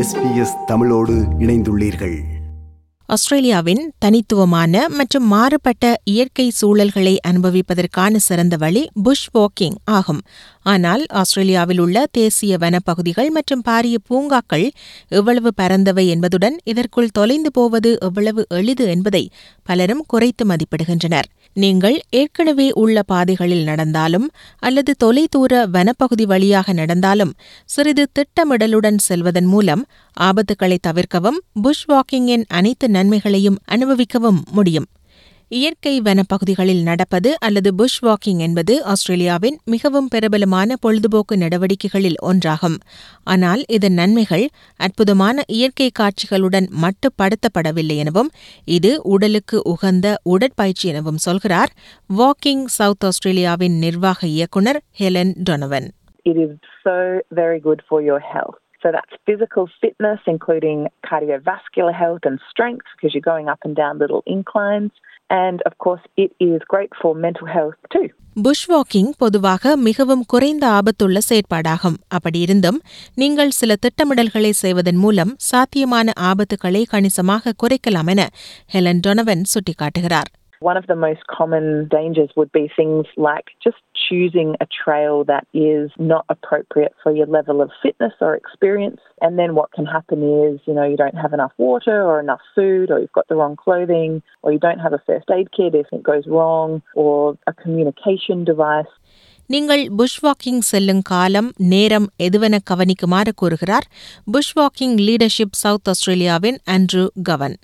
SBS தமிழோடு இணைந்துள்ளீர்கள். ஆஸ்திரேலியாவின் தனித்துவமான மற்றும் மாறுபட்ட இயற்கை சூழல்களை அனுபவிப்பதற்கான சிறந்த வழி புஷ் வாக்கிங் ஆகும். ஆனால் ஆஸ்திரேலியாவில் உள்ள தேசிய வனப்பகுதிகள் மற்றும் பாரிய பூங்காக்கள் எவ்வளவு பரந்தவை என்பதுடன் இதற்குள் தொலைந்து போவது எவ்வளவு எளிது என்பதை பலரும் குறைத்து மதிப்பிடுகின்றனர். நீங்கள் ஏற்கனவே உள்ள பாதைகளில் நடந்தாலும் அல்லது தொலைதூர வனப்பகுதி வழியாக நடந்தாலும் சிறிது திட்டமிடலுடன் செல்வதன் மூலம் ஆபத்துக்களை தவிர்க்கவும் புஷ் வாக்கிங்கின் அனைத்து நன்மைகளையும் அனுபவிக்கவும் முடியும். இயற்கை வனப்பகுதிகளில் நடப்பது அல்லது புஷ் வாக்கிங் என்பது ஆஸ்திரேலியாவின் மிகவும் பிரபலமான பொழுதுபோக்கு நடவடிக்கைகளில் ஒன்றாகும். ஆனால் இதன் நன்மைகள் அற்புதமான இயற்கை காட்சிகளுடன் மட்டுப்படுத்தப்படவில்லை எனவும் இது உடலுக்கு உகந்த உடற்பயிற்சி எனவும் சொல்கிறார் வாக்கிங் சவுத் ஆஸ்திரேலியாவின் நிர்வாக இயக்குநர் Helen Donovan It is so very good for your health. So that's physical fitness, including cardiovascular health and strength, because you're going up and down little inclines. And of course, it is great for mental health too. Bush walking பொதுவாக மிகவும் குறைந்த ஆபத்துள்ள செயற்பாடாகும் அப்படியிருந்தும் நீங்கள் சில திட்டமிடல்களை செய்வதன் மூலம் சாத்தியமான ஆபத்துக்களை கணிசமாக குறைக்கலாம் என ஹெலன் டொனவன் சுட்டிக்காட்டுகிறார் One of the most common dangers would be things like just choosing a trail that is not appropriate for your level of fitness or experience. And then what can happen is, you know, you don't have enough water or enough food, or you've got the wrong clothing, or you don't have a first aid kit if it goes wrong, or a communication device. நீங்கள் push walking செல்லும் காலம் நேரம் எதுவென கவனிக்குமாறு கூறுகிறார் push walking leadership South ஆஸ்திரேலியாவின் Andrew Gavan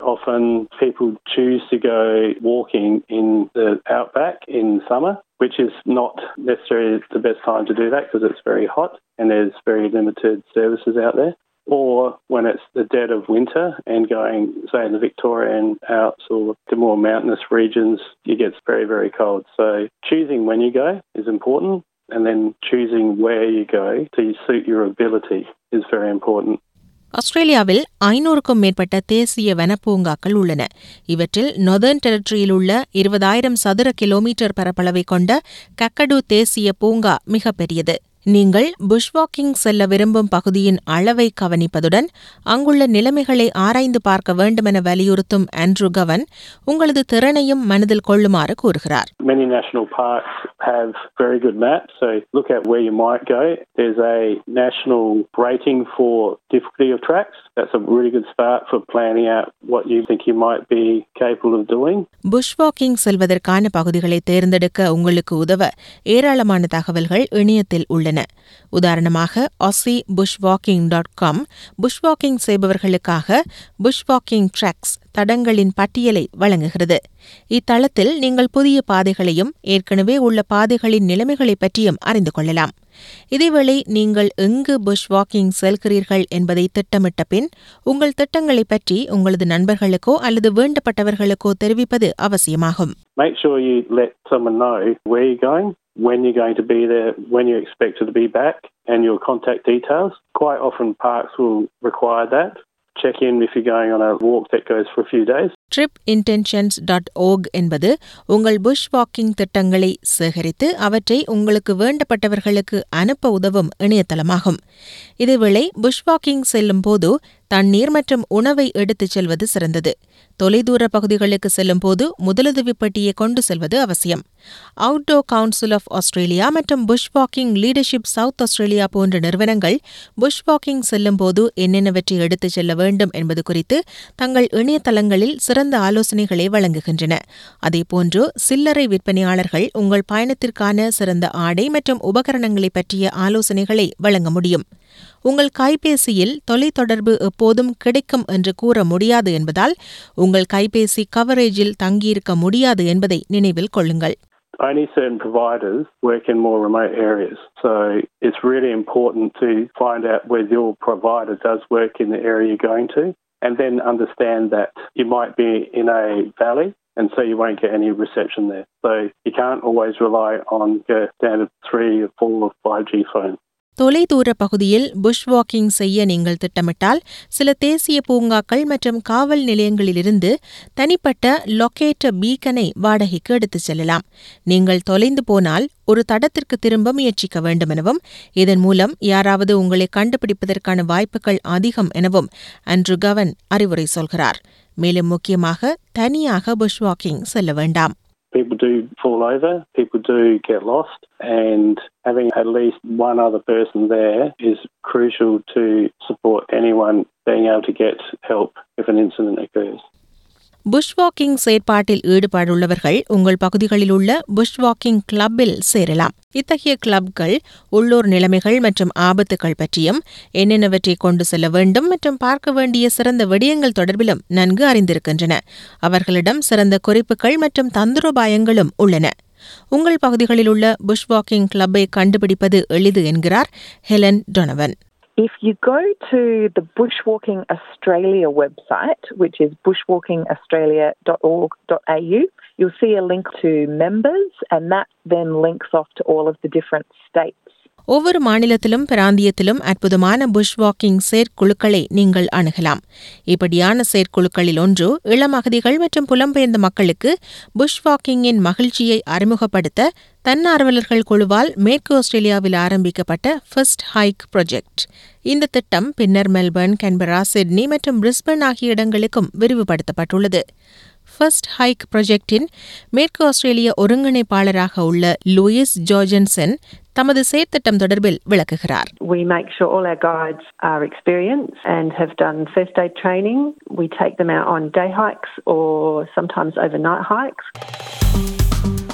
Often people choose to go walking in the outback in summer, which is not necessarily the best time to do that because it's very hot and there's very limited services out there. Or when it's the dead of winter and going, say, in the Victorian Alps or the more mountainous regions, it gets very, very cold. So choosing when you go is important and then choosing where you go to suit your ability is very important. ஆஸ்திரேலியாவில் ஐநூறுக்கும் மேற்பட்ட தேசிய வனப்பூங்காக்கள் உள்ளன. இவற்றில் northern டெரிட்டரியில் உள்ள இருபதாயிரம் சதுர கிலோமீட்டர் பரப்பளவை கொண்ட கக்கடு தேசிய பூங்கா மிகப்பெரியது. நீங்கள் புஷ் வாக்கிங் செல்ல விரும்பும் பகுதியின் அளவை கவனிப்பதுடன் அங்குள்ள நிலைமைகளை ஆராய்ந்து பார்க்க வேண்டுமென வலியுறுத்தும் ஆண்ட்ரூ கவன் உங்களது திறனையும் மனதில் கொள்ளுமாறு கூறுகிறார் Many national parks have very good maps, so look at where you might go. There's a national rating for difficulty of tracks. That's a really good start for planning out what you think you might be capable of doing. Bush walking செல்வதற்கான பகுதிகளை தேர்ந்தெடுக்க உங்களுக்கு உதவ ஏராளமான தகவல்கள் இணையத்தில் உள்ளன உதாரணமாக Aussie bush walking dot com bush walking செய்பவர்களுக்காக push walking tracks தடங்களின் பட்டியலை வழங்குகிறது. இத்தளத்தில் நீங்கள் புதிய பாதைகளையும் ஏற்கனவே உள்ள பாதைகளின் நிலைமைகளை பற்றியும் அறிந்து கொள்ளலாம். இதேவேளை நீங்கள் எங்கு புஷ் வாக்கிங் செல்கிறீர்கள் என்பதை திட்டமிட்ட பின் உங்கள் திட்டங்களை பற்றி உங்களது நண்பர்களுக்கோ அல்லது வேண்டப்பட்டவர்களுக்கோ தெரிவிப்பது அவசியமாகும். Make sure you let someone know where you're going, when you're going to be there, when you're expected to be back, and your contact details. Quite often, parks will require that. Check in if you're going on a walk that goes for a few days. Trip என்பது உங்கள் push walking திட்டங்களை சேகரித்து அவற்றை உங்களுக்கு வேண்டப்பட்டவர்களுக்கு அனுப்ப உதவும் இணையதளமாகும் இதேவேளை push walking செல்லும் போது தண்ணீர் மற்றும் உணவை எடுத்துச் செல்வது சிறந்தது. தொலைதூர பகுதிகளுக்கு செல்லும்போது முதலுதவி பெட்டியை கொண்டு செல்வது அவசியம். அவுட்டோர் கவுன்சில் ஆஃப் ஆஸ்திரேலியா மற்றும் bush walking leadership South Australia போன்ற நிறுவனங்கள் புஷ் வாக்கிங் செல்லும்போது என்னென்னவற்றை எடுத்துச் செல்ல வேண்டும் என்பது குறித்து தங்கள் இணையதளங்களில் சிறந்த ஆலோசனைகளை வழங்குகின்றன. அதேபோன்று சில்லறை விற்பனையாளர்கள் உங்கள் பயணத்திற்கான சிறந்த ஆடை மற்றும் உபகரணங்களை பற்றிய ஆலோசனைகளை வழங்க முடியும். உங்கள் கைபேசியில் தொலைத்தொடர்பு எப்போதும் கிடைக்கும் என்று கூற முடியாது என்பதால் உங்கள் கைபேசி கவரேஜில் தங்கியிருக்க முடியாது என்பதை நினைவில் கொள்ளுங்கள் Only certain providers work in more remote areas. So it's really important to find out whether your provider does work in the area you're going to and then understand that you might be in a valley and so you won't get any reception there. So you can't always rely on your standard 3 or 4 or 5G phone. தொலைதூர பகுதியில் push walking செய்ய நீங்கள் திட்டமிட்டால் சில தேசிய பூங்காக்கள் மற்றும் காவல் நிலையங்களிலிருந்து தனிப்பட்ட லொக்கேட்டர் பீக்கனை வாடகைக்கு எடுத்துச் செல்லலாம். நீங்கள் தொலைந்து போனால் ஒரு தடத்திற்கு திரும்ப முயற்சிக்க வேண்டும் எனவும் இதன் மூலம் யாராவது உங்களை கண்டுபிடிப்பதற்கான வாய்ப்புகள் அதிகம் எனவும் அன்று கவன் அறிவுரை சொல்கிறார். மேலும் முக்கியமாக தனியாக புஷ் வாக்கிங் செல்ல வேண்டாம். Do fall over, people do get lost, and having at least one other person there is crucial to support anyone being able to get help if an incident occurs. Bush walking செயற்பாட்டில் ஈடுபாடுள்ளவர்கள் உங்கள் பகுதிகளில் உள்ள push walking கிளப்பில் சேரலாம். இத்தகைய கிளப்கள் உள்ளூர் நிலைமைகள் மற்றும் ஆபத்துகள் பற்றியும் என்னென்னவற்றை கொண்டு செல்ல வேண்டும் மற்றும் பார்க்க வேண்டிய சிறந்த விடயங்கள் தொடர்பிலும் நன்கு அறிந்திருக்கின்றன. அவர்களிடம் சிறந்த குறிப்புகள் மற்றும் தந்திரோபாயங்களும் உள்ளன. உங்கள் பகுதிகளில் உள்ள புஷ் வாக்கிங் கிளப்பை கண்டுபிடிப்பது எளிது என்கிறார் Helen Donovan. If you go to the Bushwalking Australia website, which is bushwalkingaustralia.org.au, you'll see a link to members, and that then links off to all of the different states. ஒவ்வொரு மாநிலத்திலும் பிராந்தியத்திலும் அற்புதமான push walking செயற்குழுக்களை நீங்கள் அணுகலாம் இப்படியான செயற்குழுக்களில் ஒன்று இளம் அகதிகள் மற்றும் புலம்பெயர்ந்த மக்களுக்கு புஷ் வாக்கிங்கின் மகிழ்ச்சியை அறிமுகப்படுத்த தன்னார்வலர்கள் குழுவால் மேற்கு ஆஸ்திரேலியாவில் ஆரம்பிக்கப்பட்ட ஃபர்ஸ்ட் ஹைக் ப்ராஜெக்ட் இந்த திட்டம் பின்னர் மெல்பர்ன் கன்பரா சிட்னி மற்றும் பிரிஸ்பன் ஆகிய இடங்களுக்கும் விரிவுபடுத்தப்பட்டுள்ளது ஃபர்ஸ்ட் ஹைக் ப்ராஜெக்டின் மேற்கு ஆஸ்திரேலிய ஒருங்கிணைப்பாளராக உள்ள லூயிஸ் ஜார்ஜன்சன் தமது செயற்திட்டம் தொடர்பில் விளக்குகிறார் We make sure all our guides are experienced and have done first aid training. We take them out on day hikes or sometimes overnight hikes.